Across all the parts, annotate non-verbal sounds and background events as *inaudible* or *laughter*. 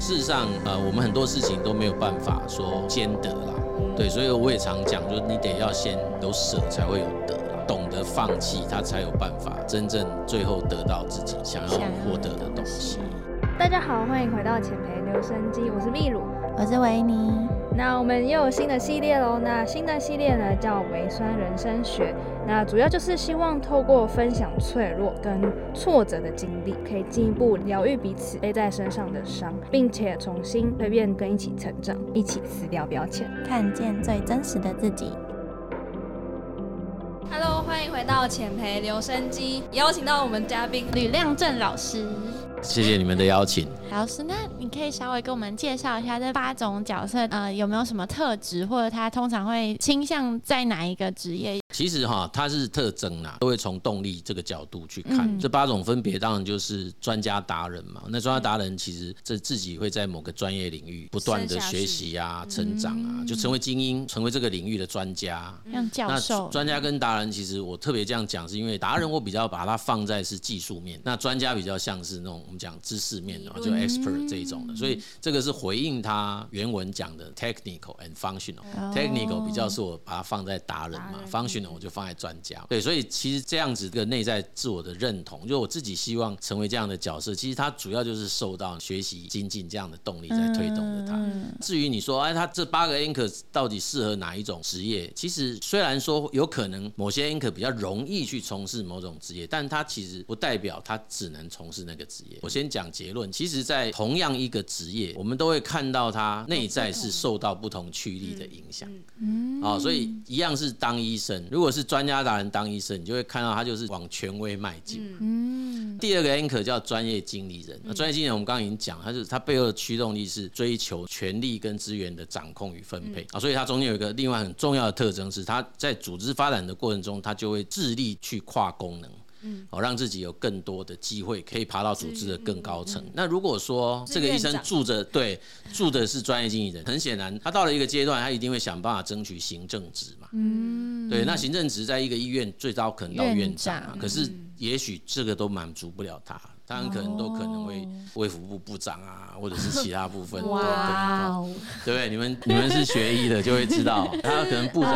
事实上，呃，我们很多事情都没有办法说兼得啦，对，所以我也常讲，就是你得要先有舍，才会有得啦，懂得放弃，他才有办法真正最后得到自己想要获得的东西。大家好，欢迎回到浅培留声机，我是秘鲁。我是维尼。那我们又有新的系列喽。那新的系列呢叫微酸人生学。那主要就是希望透过分享脆弱跟挫折的经历，可以进一步疗愈彼此背在身上的伤，并且重新蜕变跟一起成长，一起撕掉标签，看见最真实的自己。Hello，欢迎回到浅培留声机，邀请到我们嘉宾吕亮正老师。谢谢你们的邀请，老师。那你可以稍微给我们介绍一下这八种角色，呃，有没有什么特质，或者他通常会倾向在哪一个职业？其实哈，它是特征啦，都会从动力这个角度去看。这八种分别当然就是专家达人嘛。那专家达人其实这自己会在某个专业领域不断的学习啊、成长啊，就成为精英，成为这个领域的专家。像教授。专家跟达人，其实我特别这样讲，是因为达人我比较把它放在是技术面，那专家比较像是那种我们讲知识面的，就 expert 这一种的。所以这个是回应他原文讲的 technical and functional。technical 比较是我把它放在达人嘛我就放在专家，对，所以其实这样子个内在自我的认同，就我自己希望成为这样的角色，其实它主要就是受到学习精进这样的动力在推动着它。至于你说，哎，他这八个 anchor 到底适合哪一种职业？其实虽然说有可能某些 anchor 比较容易去从事某种职业，但它其实不代表他只能从事那个职业。我先讲结论，其实，在同样一个职业，我们都会看到他内在是受到不同驱力的影响。嗯，好，所以一样是当医生。如果是专家达人当医生，你就会看到他就是往权威迈进。嗯，第二个 anchor 叫专业经理人。那专业经理人我们刚刚已经讲，他是他背后的驱动力是追求权力跟资源的掌控与分配啊，所以他中间有一个另外很重要的特征是，他在组织发展的过程中，他就会致力去跨功能。哦，让自己有更多的机会可以爬到组织的更高层。那如果说这个医生住着对住的是专业经理人，很显然他到了一个阶段，他一定会想办法争取行政职嘛。嗯，对，那行政职在一个医院最高可能到院长，可是也许这个都满足不了他。当然，可能都可能会卫福部部长啊，或者是其他部分都可能，对不对？你们你们是学医的，就会知道，*laughs* 他可能部长，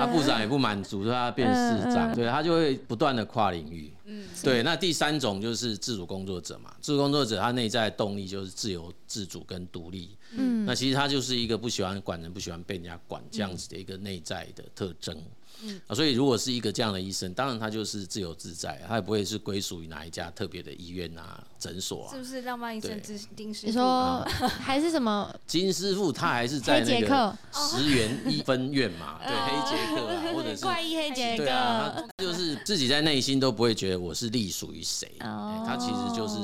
他部长也不满足，说他变市长，对他就会不断的跨领域。嗯，对。那第三种就是自主工作者嘛，自主工作者他内在动力就是自由、自主跟独立。嗯，那其实他就是一个不喜欢管人、不喜欢被人家管这样子的一个内在的特征。嗯啊，所以如果是一个这样的医生，当然他就是自由自在，他也不会是归属于哪一家特别的医院啊、诊所啊。是不是浪漫医生之丁师傅？你说还是什么？金师傅他还是在那个十元一分院嘛？对，黑杰克啊，或者是 *laughs* 怪异黑杰克，他就是自己在内心都不会觉得我是隶属于谁，他其实就是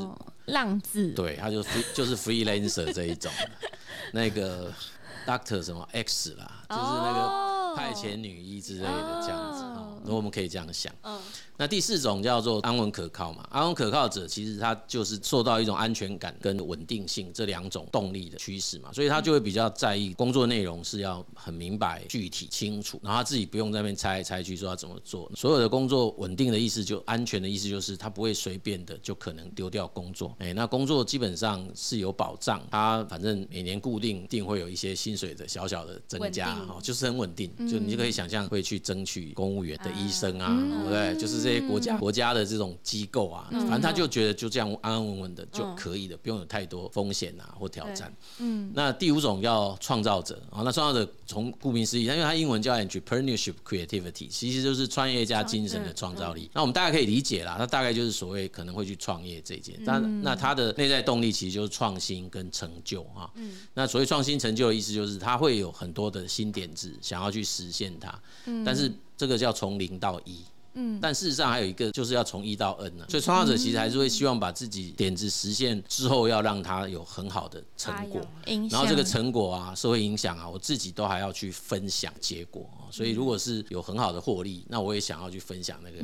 浪子。对，他就就是 freelancer 这一种，*laughs* 那个 doctor 什么 X 啦，就是那个。派遣女医之类的这样子，那我们可以这样想。那第四种叫做安稳可靠嘛，安稳可靠者其实他就是受到一种安全感跟稳定性这两种动力的驱使嘛，所以他就会比较在意工作内容是要很明白、具体、清楚，然后他自己不用在那边猜来猜去说要怎么做。所有的工作稳定的意思就安全的意思就是他不会随便的就可能丢掉工作。哎，那工作基本上是有保障，他反正每年固定定会有一些薪水的小小的增加，哦，就是很稳定。就你就可以想象会去争取公务员的医生啊，对不对？就是。这些国家国家的这种机构啊，反正他就觉得就这样安安稳稳的就可以了，不用有太多风险啊或挑战。嗯，那第五种叫创造者啊，那创造者从顾名思义，因为它英文叫 entrepreneurship creativity，其实就是创业家精神的创造力。那我们大家可以理解啦，它大概就是所谓可能会去创业这件，但那它的内在动力其实就是创新跟成就啊。嗯，那所谓创新成就的意思就是他会有很多的新点子想要去实现它。嗯，但是这个叫从零到一。嗯，但事实上还有一个，就是要从一到 N 呢。所以创造者其实还是会希望把自己点子实现之后，要让他有很好的成果，然后这个成果啊，社会影响啊，我自己都还要去分享结果。所以如果是有很好的获利，那我也想要去分享那个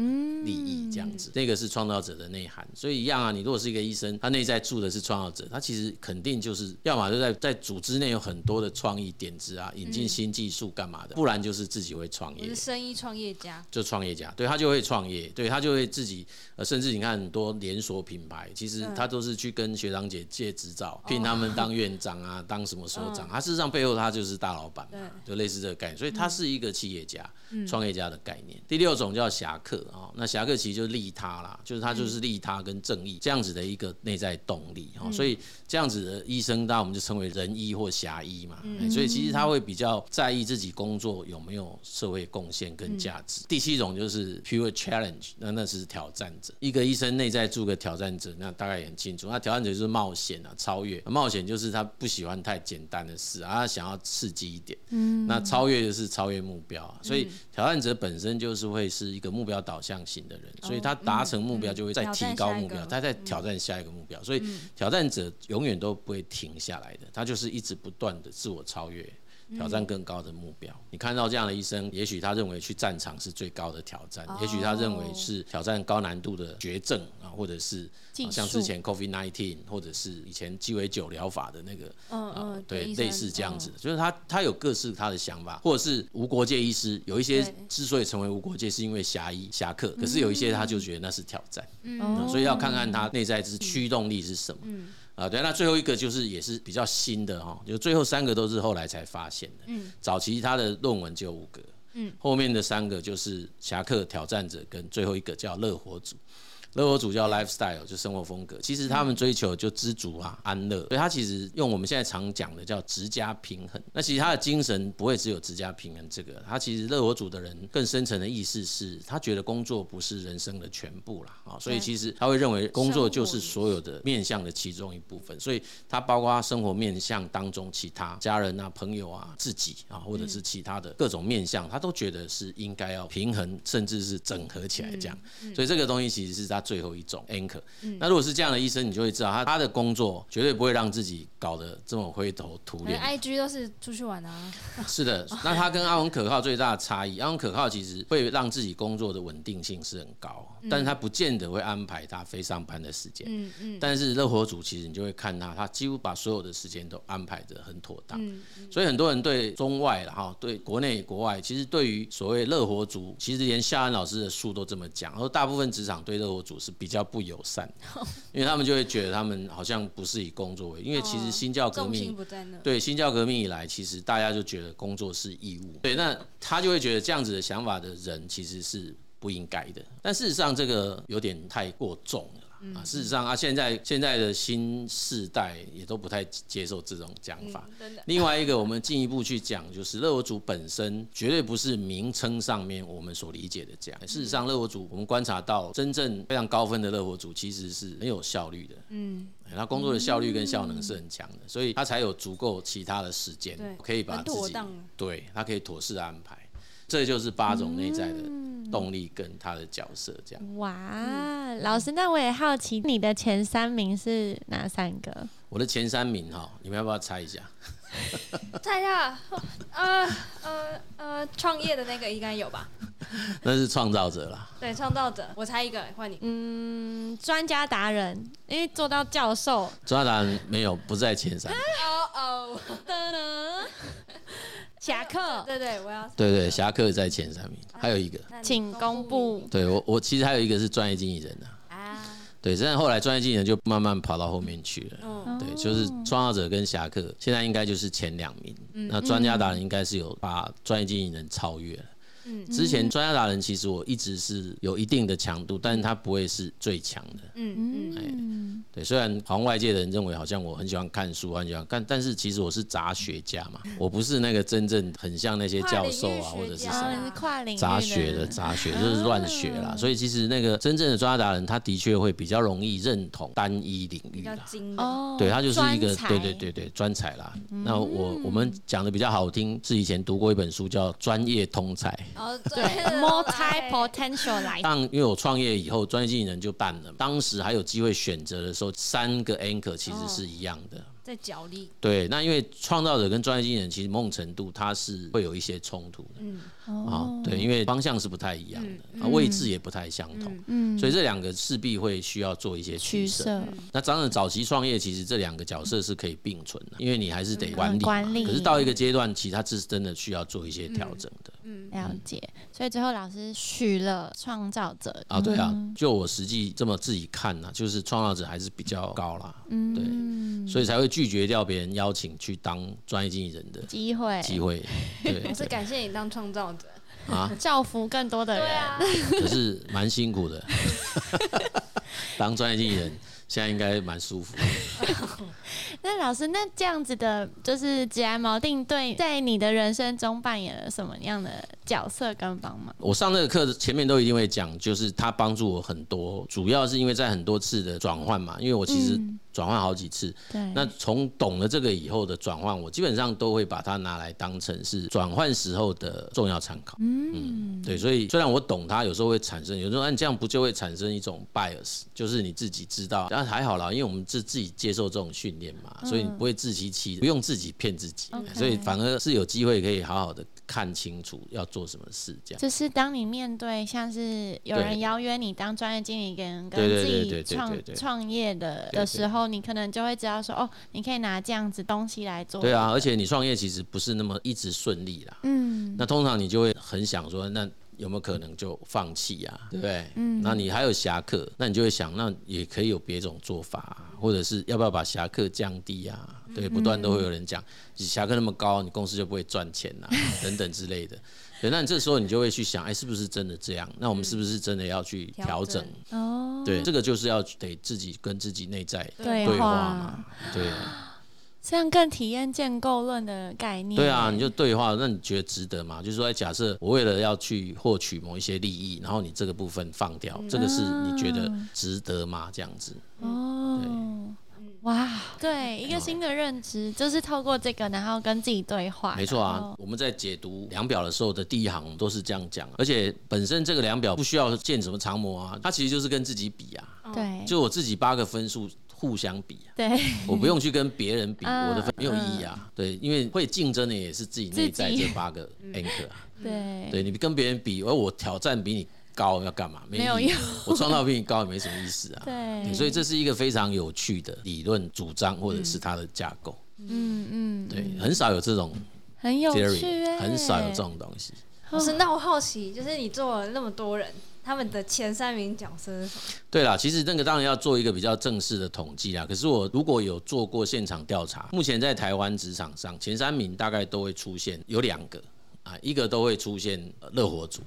利益，这样子，那个是创造者的内涵。所以一样啊，你如果是一个医生，他内在住的是创造者，他其实肯定就是要么就在在组织内有很多的创意点子啊，引进新技术干嘛的，不然就是自己会创业，生意创业家，就创业家，对他。就会创业，对他就会自己，呃，甚至你看很多连锁品牌，其实他都是去跟学长姐借执照，聘他们当院长啊，*laughs* 当什么所长，他事实上背后他就是大老板嘛，就类似这个概念，所以他是一个企业家、创业家的概念。第六种叫侠客啊，那侠客其实就是利他啦，就是他就是利他跟正义这样子的一个内在动力哈，所以这样子的医生，当然我们就称为仁医或侠医嘛，所以其实他会比较在意自己工作有没有社会贡献跟价值。第七种就是 pure challenge，那那是挑战者。一个医生内在住个挑战者，那大概也很清楚。那挑战者就是冒险啊，超越。冒险就是他不喜欢太简单的事啊，他想要刺激一点。嗯。那超越就是超越目标啊，所以挑战者本身就是会是一个目标导向型的人，所以他达成目标就会再提高目标，他在挑战下一个目标。所以挑战者永远都不会停下来的，他就是一直不断的自我超越。挑战更高的目标。你看到这样的医生，也许他认为去战场是最高的挑战，也许他认为是挑战高难度的绝症啊，或者是像之前 COVID nineteen，或者是以前鸡尾酒疗法的那个，嗯嗯，对，类似这样子，就是他他有各式他的想法，或者是无国界医师，有一些之所以成为无国界，是因为侠医侠客，可是有一些他就觉得那是挑战，嗯，所以要看看他内在之驱动力是什么。啊，对，那最后一个就是也是比较新的哈，就最后三个都是后来才发现的。嗯，早期他的论文就五个，嗯，后面的三个就是侠客、挑战者跟最后一个叫乐活组。乐活主叫 lifestyle，就生活风格。其实他们追求就知足啊，安乐。所以他其实用我们现在常讲的叫职家平衡。那其实他的精神不会只有职家平衡这个，他其实乐活主的人更深层的意思是他觉得工作不是人生的全部啦啊，所以其实他会认为工作就是所有的面向的其中一部分。所以他包括生活面向当中其他家人啊、朋友啊、自己啊，或者是其他的各种面向，他都觉得是应该要平衡，甚至是整合起来这样。所以这个东西其实是他。最后一种 anchor，那如果是这样的医生，你就会知道他他的工作绝对不会让自己搞得这么灰头土脸。IG 都是出去玩啊。*laughs* 是的，*laughs* 那他跟阿文可靠最大的差异，阿文可靠其实会让自己工作的稳定性是很高，但是他不见得会安排他非上班的时间。嗯嗯。但是热火组其实你就会看他，他几乎把所有的时间都安排的很妥当。嗯所以很多人对中外了哈，对国内国外，其实对于所谓热火组，其实连夏安老师的书都这么讲，而大部分职场对热火组。是比较不友善，因为他们就会觉得他们好像不是以工作为，因为其实新教革命对新教革命以来，其实大家就觉得工作是义务，对，那他就会觉得这样子的想法的人其实是不应该的，但事实上这个有点太过重了。啊，事实上啊，现在现在的新世代也都不太接受这种讲法。另外一个，我们进一步去讲，就是乐活组本身绝对不是名称上面我们所理解的这样。事实上，乐活组我们观察到，真正非常高分的乐活组其实是很有效率的。嗯，他工作的效率跟效能是很强的，所以他才有足够其他的时间可以把自己对他可以妥适安排。这就是八种内在的。动力跟他的角色这样。哇，老师，那我也好奇，你的前三名是哪三个？我的前三名哈，你们要不要猜一下？*laughs* 猜一下，呃呃呃，创业的那个应该有吧？*laughs* 那是创造者啦。对，创造者，我猜一个，换你。嗯，专家达人，因为做到教授。专家达人没有，不在前三。哦 *laughs* 哦。侠客，对对，我要。对对，侠客在前三名，还有一个，请公布。对我，我其实还有一个是专业经纪人的。啊。对，但后来专业经纪人就慢慢跑到后面去了。嗯。对，就是创造者跟侠客，现在应该就是前两名。嗯。那专家达人应该是有把专业经纪人超越了。嗯。之前专家达人其实我一直是有一定的强度，但是他不会是最强的。嗯嗯。哎对，虽然好像外界的人认为好像我很喜欢看书，很喜欢看，但是其实我是杂学家嘛，我不是那个真正很像那些教授啊，或者是什么杂学的杂学，就是乱学啦。所以其实那个真正的专家达人，他的确会比较容易认同单一领域啦。哦，对他就是一个对对对对专才啦。那我我们讲的比较好听，是以前读过一本书叫《专业通才》。哦，对，*laughs* multi potential 来。当因为我创业以后，专业经纪人就办了，当时还有机会选择的时候。三个 anchor 其实是一样的。在角力对，那因为创造者跟专业经纪人其实某种程度它是会有一些冲突的，嗯，啊，对，因为方向是不太一样的，位置也不太相同，嗯，所以这两个势必会需要做一些取舍。那当然早期创业其实这两个角色是可以并存的，因为你还是得管理，管理。可是到一个阶段，其实他是真的需要做一些调整的。嗯，了解。所以最后老师许了创造者。啊，对啊，就我实际这么自己看呢，就是创造者还是比较高啦，嗯，对，所以才会拒绝掉别人邀请去当专业经纪人的机会。机会。对，我是感谢你当创造者啊，造福更多的人，啊可是蛮辛苦的，*laughs* 当专业经纪人。现在应该蛮舒服。*laughs* 那老师，那这样子的，就是职安锚定对，在你的人生中扮演了什么样的角色跟帮忙？我上那个课前面都一定会讲，就是他帮助我很多，主要是因为在很多次的转换嘛，因为我其实。转换好几次，对。那从懂了这个以后的转换，我基本上都会把它拿来当成是转换时候的重要参考。嗯，对。所以虽然我懂它，有时候会产生，有时候按这样不就会产生一种 bias，就是你自己知道，但还好啦，因为我们自自己接受这种训练嘛，所以你不会自欺欺，不用自己骗自己，所以反而是有机会可以好好的。看清楚要做什么事，这样就是当你面对像是有人邀约你当专业经理，跟跟自己创创业的的时候，你可能就会知道说，哦，你可以拿这样子东西来做。对啊，而且你创业其实不是那么一直顺利啦。嗯，那通常你就会很想说，那。有没有可能就放弃呀？对不对？嗯，那你还有侠客，那你就会想，那也可以有别种做法，或者是要不要把侠客降低啊？对，不断都会有人讲，你侠客那么高，你公司就不会赚钱呐，*laughs* 等等之类的。对，那你这时候你就会去想，哎，是不是真的这样？那我们是不是真的要去调整？哦，对，这个就是要得自己跟自己内在对话嘛，对。这样更体验建构论的概念。对啊，你就对话，那你觉得值得吗？就是说，假设我为了要去获取某一些利益，然后你这个部分放掉，这个是你觉得值得吗？这样子。哦。哇，对，一个新的认知，就是透过这个，然后跟自己对话。没错啊，我们在解读量表的时候的第一行都是这样讲，而且本身这个量表不需要建什么长模啊，它其实就是跟自己比啊。对。就我自己八个分数。互相比，对，我不用去跟别人比，我的分没有意义啊。对，因为会竞争的也是自己内在这八个 anchor 啊。*laughs* 对，对你跟别人比，而我挑战比你高要干嘛？没有用，*laughs* 我创造比你高也没什么意思啊。*laughs* 对，所以这是一个非常有趣的理论主张，或者是它的架构。嗯嗯，对，很少有这种很有趣，很少有这种东西。是，那我好奇，就是你做了那么多人。他们的前三名角色是什么？对啦，其实那个当然要做一个比较正式的统计啊。可是我如果有做过现场调查，目前在台湾职场上前三名大概都会出现有两个啊，一个都会出现热火组，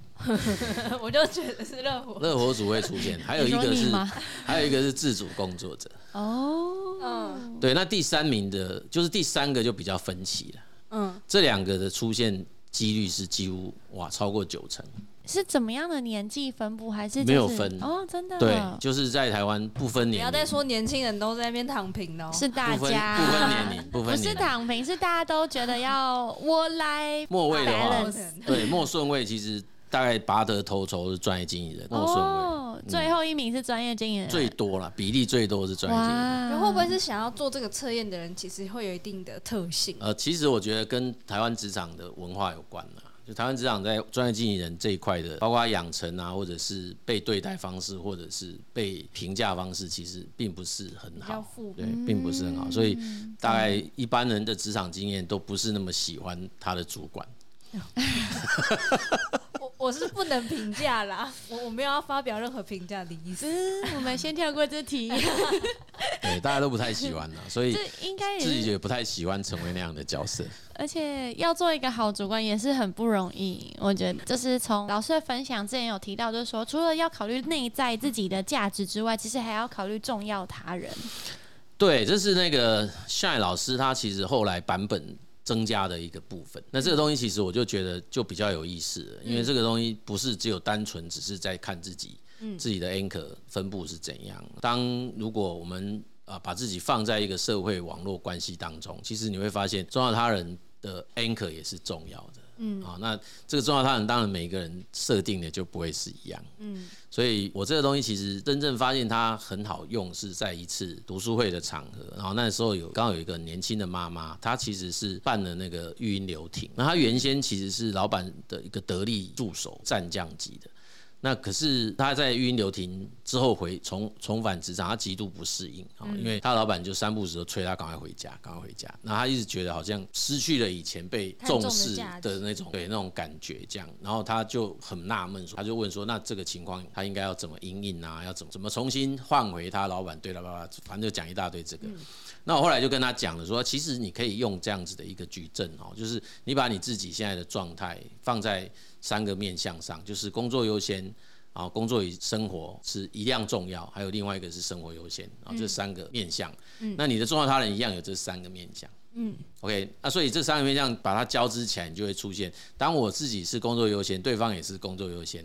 *laughs* 我就觉得是热火，热火组会出现，还有一个是 *laughs* 还有一个是自主工作者。*laughs* 哦，嗯，对，那第三名的就是第三个就比较分歧了。嗯，这两个的出现几率是几乎哇超过九成。是怎么样的年纪分布？还是没有分哦？真的对，就是在台湾不分年。不要再说年轻人都在那边躺平哦，是大家不分年龄，*laughs* 不分不是躺平，是大家都觉得要我来末位的话，对末顺位其实大概拔得头筹是专业经理人，末顺位最后一名是专业经理人，最多了比例最多是专业经理人。会不会是想要做这个测验的人，其实会有一定的特性？呃，其实我觉得跟台湾职场的文化有关了。就台湾职场在专业经理人这一块的，包括养成啊，或者是被对待方式，或者是被评价方式，其实并不是很好，对，并不是很好，所以大概一般人的职场经验都不是那么喜欢他的主管。*laughs* 我我是不能评价啦，*laughs* 我我没有要发表任何评价的意思。我们先跳过这题。*laughs* 对，大家都不太喜欢了，*laughs* 所以应该自己也不太喜欢成为那样的角色。而且要做一个好主管也是很不容易，我觉得就是从老师的分享之前有提到，就是说除了要考虑内在自己的价值之外，其实还要考虑重要他人。对，这是那个 Shine 老师他其实后来版本。增加的一个部分，那这个东西其实我就觉得就比较有意思了，因为这个东西不是只有单纯只是在看自己，自己的 anchor 分布是怎样。当如果我们啊把自己放在一个社会网络关系当中，其实你会发现重要他人的 anchor 也是重要的。嗯，啊，那这个重要他人当然每个人设定的就不会是一样。嗯，所以我这个东西其实真正发现它很好用是在一次读书会的场合，然后那时候有刚好有一个年轻的妈妈，她其实是办了那个育婴流亭，那她原先其实是老板的一个得力助手，战将级的。那可是她在育婴流亭之后回重重返职场，他极度不适应啊，因为他老板就三不时都催他赶快回家，赶快回家。那他一直觉得好像失去了以前被重视的那种对那种感觉，这样，然后他就很纳闷，说他就问说，那这个情况他应该要怎么应应啊？要怎么怎么重新换回他老板对他爸爸，反正就讲一大堆这个。那我后来就跟他讲了，说其实你可以用这样子的一个矩阵哦，就是你把你自己现在的状态放在三个面向上，就是工作优先。啊，工作与生活是一样重要，还有另外一个是生活优先啊，这三个面向。嗯，那你的重要他人一样有这三个面向。嗯，OK，那所以这三个面向把它交织起来，你就会出现。当我自己是工作优先，对方也是工作优先；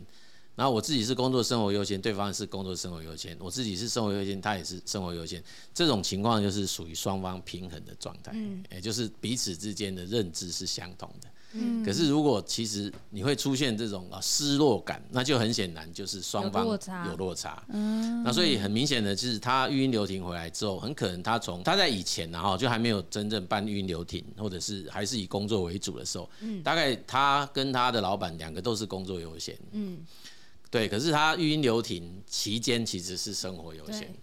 然后我自己是工作生活优先，对方是工作生活优先；我自己是生活优先，他也是生活优先。这种情况就是属于双方平衡的状态，嗯，也就是彼此之间的认知是相同的。嗯，可是如果其实你会出现这种啊失落感，那就很显然就是双方有落差。嗯，那所以很明显的就是他育婴留停回来之后，很可能他从他在以前然后就还没有真正办育婴留停，或者是还是以工作为主的时候，嗯，大概他跟他的老板两个都是工作优先。嗯，对，可是他育婴留停期间其实是生活优先。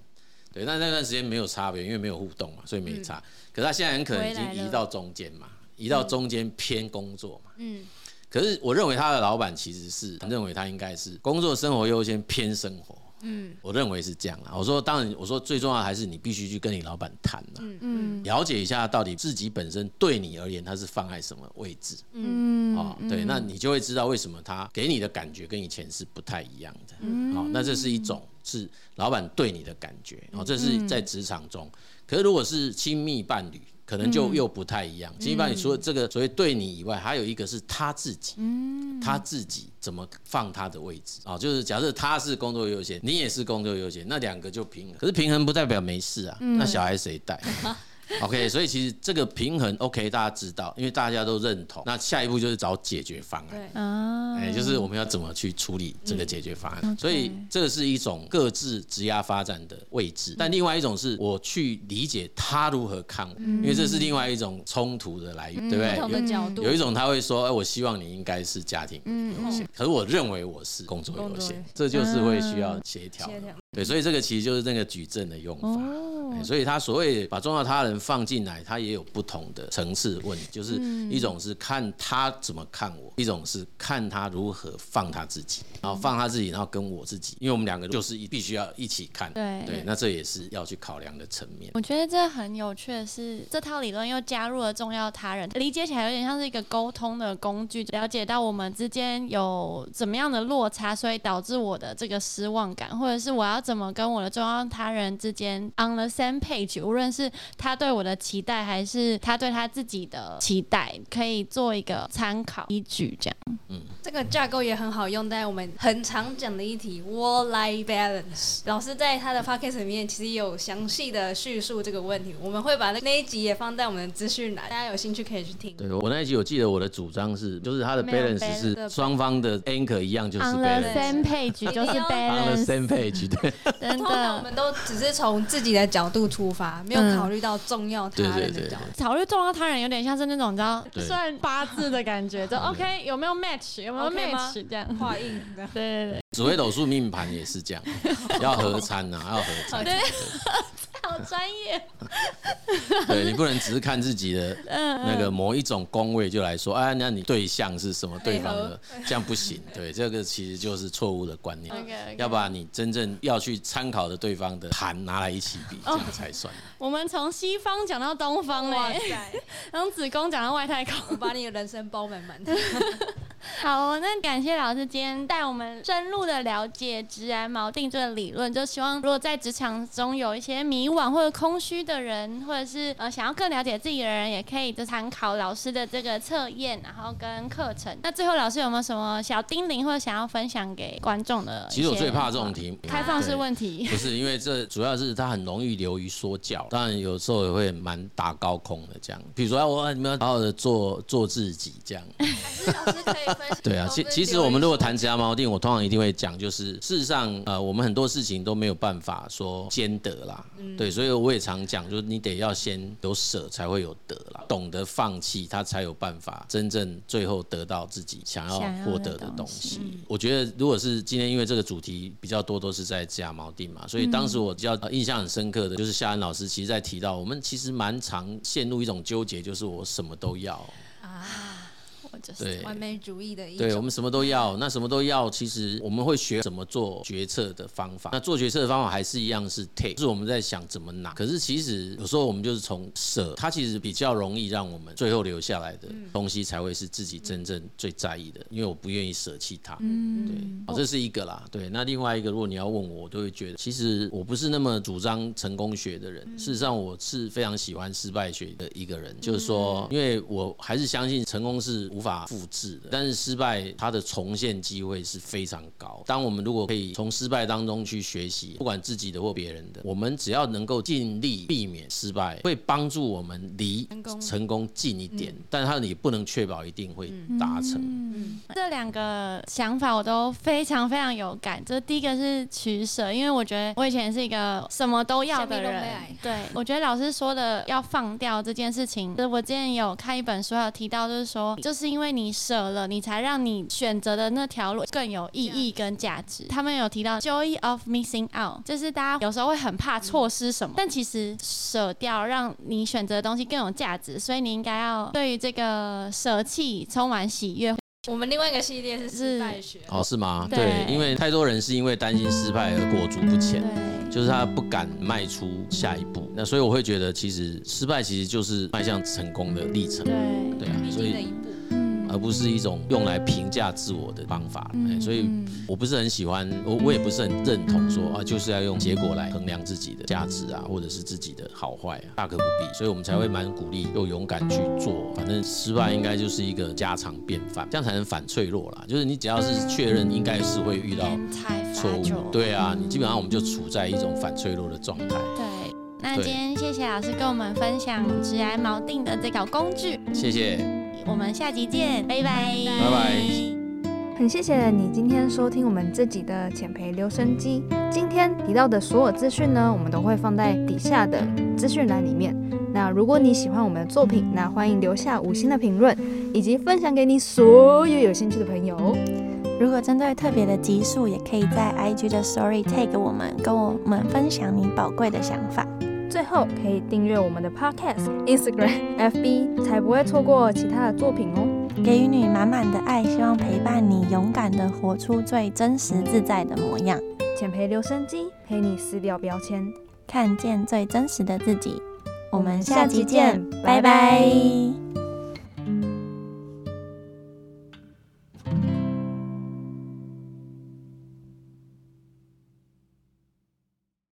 对，那那段时间没有差别，因为没有互动嘛，所以没差。可是他现在很可能已经移到中间嘛。移到中间偏工作嘛，嗯，可是我认为他的老板其实是认为他应该是工作生活优先偏生活，嗯，我认为是这样啊。我说当然，我说最重要还是你必须去跟你老板谈嘛，嗯。嗯，了解一下到底自己本身对你而言他是放在什么位置，嗯，哦，对，那你就会知道为什么他给你的感觉跟以前是不太一样的，嗯，好，那这是一种是老板对你的感觉，哦，这是在职场中，可是如果是亲密伴侣。可能就又不太一样。基本上，你除了这个所谓对你以外，还有一个是他自己，他自己怎么放他的位置啊？就是假设他是工作优先，你也是工作优先，那两个就平衡。可是平衡不代表没事啊。那小孩谁带？OK，所以其实这个平衡 OK，大家知道，因为大家都认同。那下一步就是找解决方案，对，哎，就是我们要怎么去处理这个解决方案。所以这个是一种各自职压发展的位置，但另外一种是我去理解他如何看我，因为这是另外一种冲突的来源，对不对？不同的角度，有一种他会说，哎，我希望你应该是家庭优先，可是我认为我是工作优先，这就是会需要协调。对，所以这个其实就是那个矩阵的用法。所以他所谓把重要他人放进来，他也有不同的层次问，就是一种是看他怎么看我，一种是看他如何放他自己，然后放他自己，然后跟我自己，因为我们两个就是必须要一起看。对对，那这也是要去考量的层面。我觉得这很有趣的是，这套理论又加入了重要他人，理解起来有点像是一个沟通的工具，了解到我们之间有怎么样的落差，所以导致我的这个失望感，或者是我要怎么跟我的重要他人之间 on the same page，无论是他对我的期待，还是他对他自己的期待，可以做一个参考依据，这样。嗯，这个架构也很好用，在我们很常讲的一题 work-life balance。老师在他的 podcast 里面其实有详细的叙述这个问题，我们会把那那一集也放在我们的资讯栏，大家有兴趣可以去听。对我那一集，我记得我的主张是，就是他的 balance 是双方的 anchor 一样，就是 on the same page，就是 balance。on the same page，对。*laughs* 真的，我们都只是从自己的角度出发，没有考虑到重要他人的角度。考虑重要他人有点像是那种你知道算八字的感觉，就 OK 有没有 match 有没有 match 这样。画印的。对 *laughs* 对对，紫微斗数命盘也是这样，*laughs* 要合参呐，要合参。对，好专业。对 *laughs* *laughs* 你不能只是看自己的那个某一种宫位就来说，哎，那你对象是什么对方的，这样不行。对，这个其实就是错误的观念。要把你真正要去参考的对方的盘拿来一起比，这样才算。我们从西方讲到东方嘞，从子宫讲到外太空，把你的人生包满满。好，那感谢老师今天带我们深入的了解直然锚定这个理论，就希望如果在职场中有一些迷惘或者空虚的人，或者是呃想要更了解自己的人，也可以就参考老师的这个测验，然后跟课程。那最后老师有没有什么小叮咛或者想要分享给观众的？其实我最怕这种题，开放式问题，不是因为这主要是它很容易流于说教，当然有时候也会蛮打高空的这样。比如说我你们要好好的做做自己这样。*laughs* 老师可以。对啊，其其实我们如果谈指甲锚定，我通常一定会讲，就是事实上，呃，我们很多事情都没有办法说兼得啦，对，所以我也常讲，就是你得要先有舍，才会有得啦，懂得放弃，他才有办法真正最后得到自己想要获得的东西。我觉得，如果是今天因为这个主题比较多都是在指甲锚定嘛，所以当时我比较印象很深刻的就是夏恩老师其实在提到，我们其实蛮常陷入一种纠结，就是我什么都要。啊，对完美主义的一对，我们什么都要，那什么都要，其实我们会学怎么做决策的方法。那做决策的方法还是一样是 take，就是我们在想怎么拿。可是其实有时候我们就是从舍，它其实比较容易让我们最后留下来的东西才会是自己真正最在意的，因为我不愿意舍弃它。嗯，对，好，这是一个啦。对，那另外一个，如果你要问我，我都会觉得，其实我不是那么主张成功学的人。事实上，我是非常喜欢失败学的一个人。就是说，因为我还是相信成功是无法复制的，但是失败它的重现机会是非常高。当我们如果可以从失败当中去学习，不管自己的或别人的，我们只要能够尽力避免失败，会帮助我们离成功近一点。但是它也不能确保一定会达成。嗯，这两个想法我都非常非常有感。这第一个是取舍，因为我觉得我以前是一个什么都要的人。对，我觉得老师说的要放掉这件事情，就是我之前有看一本书，有提到，就是说，就是因为你舍了，你才让你选择的那条路更有意义跟价值。他们有提到 joy of missing out，就是大家有时候会很怕错失什么，但其实舍掉让你选择的东西更有价值，所以你应该要对于这个舍弃充满喜悦。我们另外一个系列是失败学，哦，是吗？对对，因为太多人是因为担心失败而裹足不前，就是他不敢迈出下一步。那所以我会觉得，其实失败其实就是迈向成功的历程，对，对啊，所以的一步。嗯，而不是一种用来评价自我的方法。所以嗯我不是很喜欢，我我也不是很认同说啊，就是要用结果来衡量自己的价值啊，或者是自己的好坏啊，大可不必。所以我们才会蛮鼓励又勇敢去做。反正失败应该就是一个家常便饭，这样才能反脆弱啦。就是你只要是确认应该是会遇到错误，，对啊，你基本上我们就处在一种反脆弱的状态。对。那今天谢谢老师跟我们分享直癌锚定的这个工具，谢谢。我们下集见，拜拜，拜拜。很谢谢你今天收听我们自己的浅培留声机。今天提到的所有资讯呢，我们都会放在底下的资讯栏里面。那如果你喜欢我们的作品，那欢迎留下五星的评论，以及分享给你所有有兴趣的朋友。如果针对特别的集数，也可以在 IG 的 Story tag 我们，跟我们分享你宝贵的想法。最后可以订阅我们的 Podcast、*laughs* Instagram、FB，才不会错过其他的作品哦。给予你满满的爱，希望陪伴你勇敢的活出最真实自在的模样，减肥留声机陪你撕掉标签。看见最真实的自己。我们下下集见集见，拜拜拜拜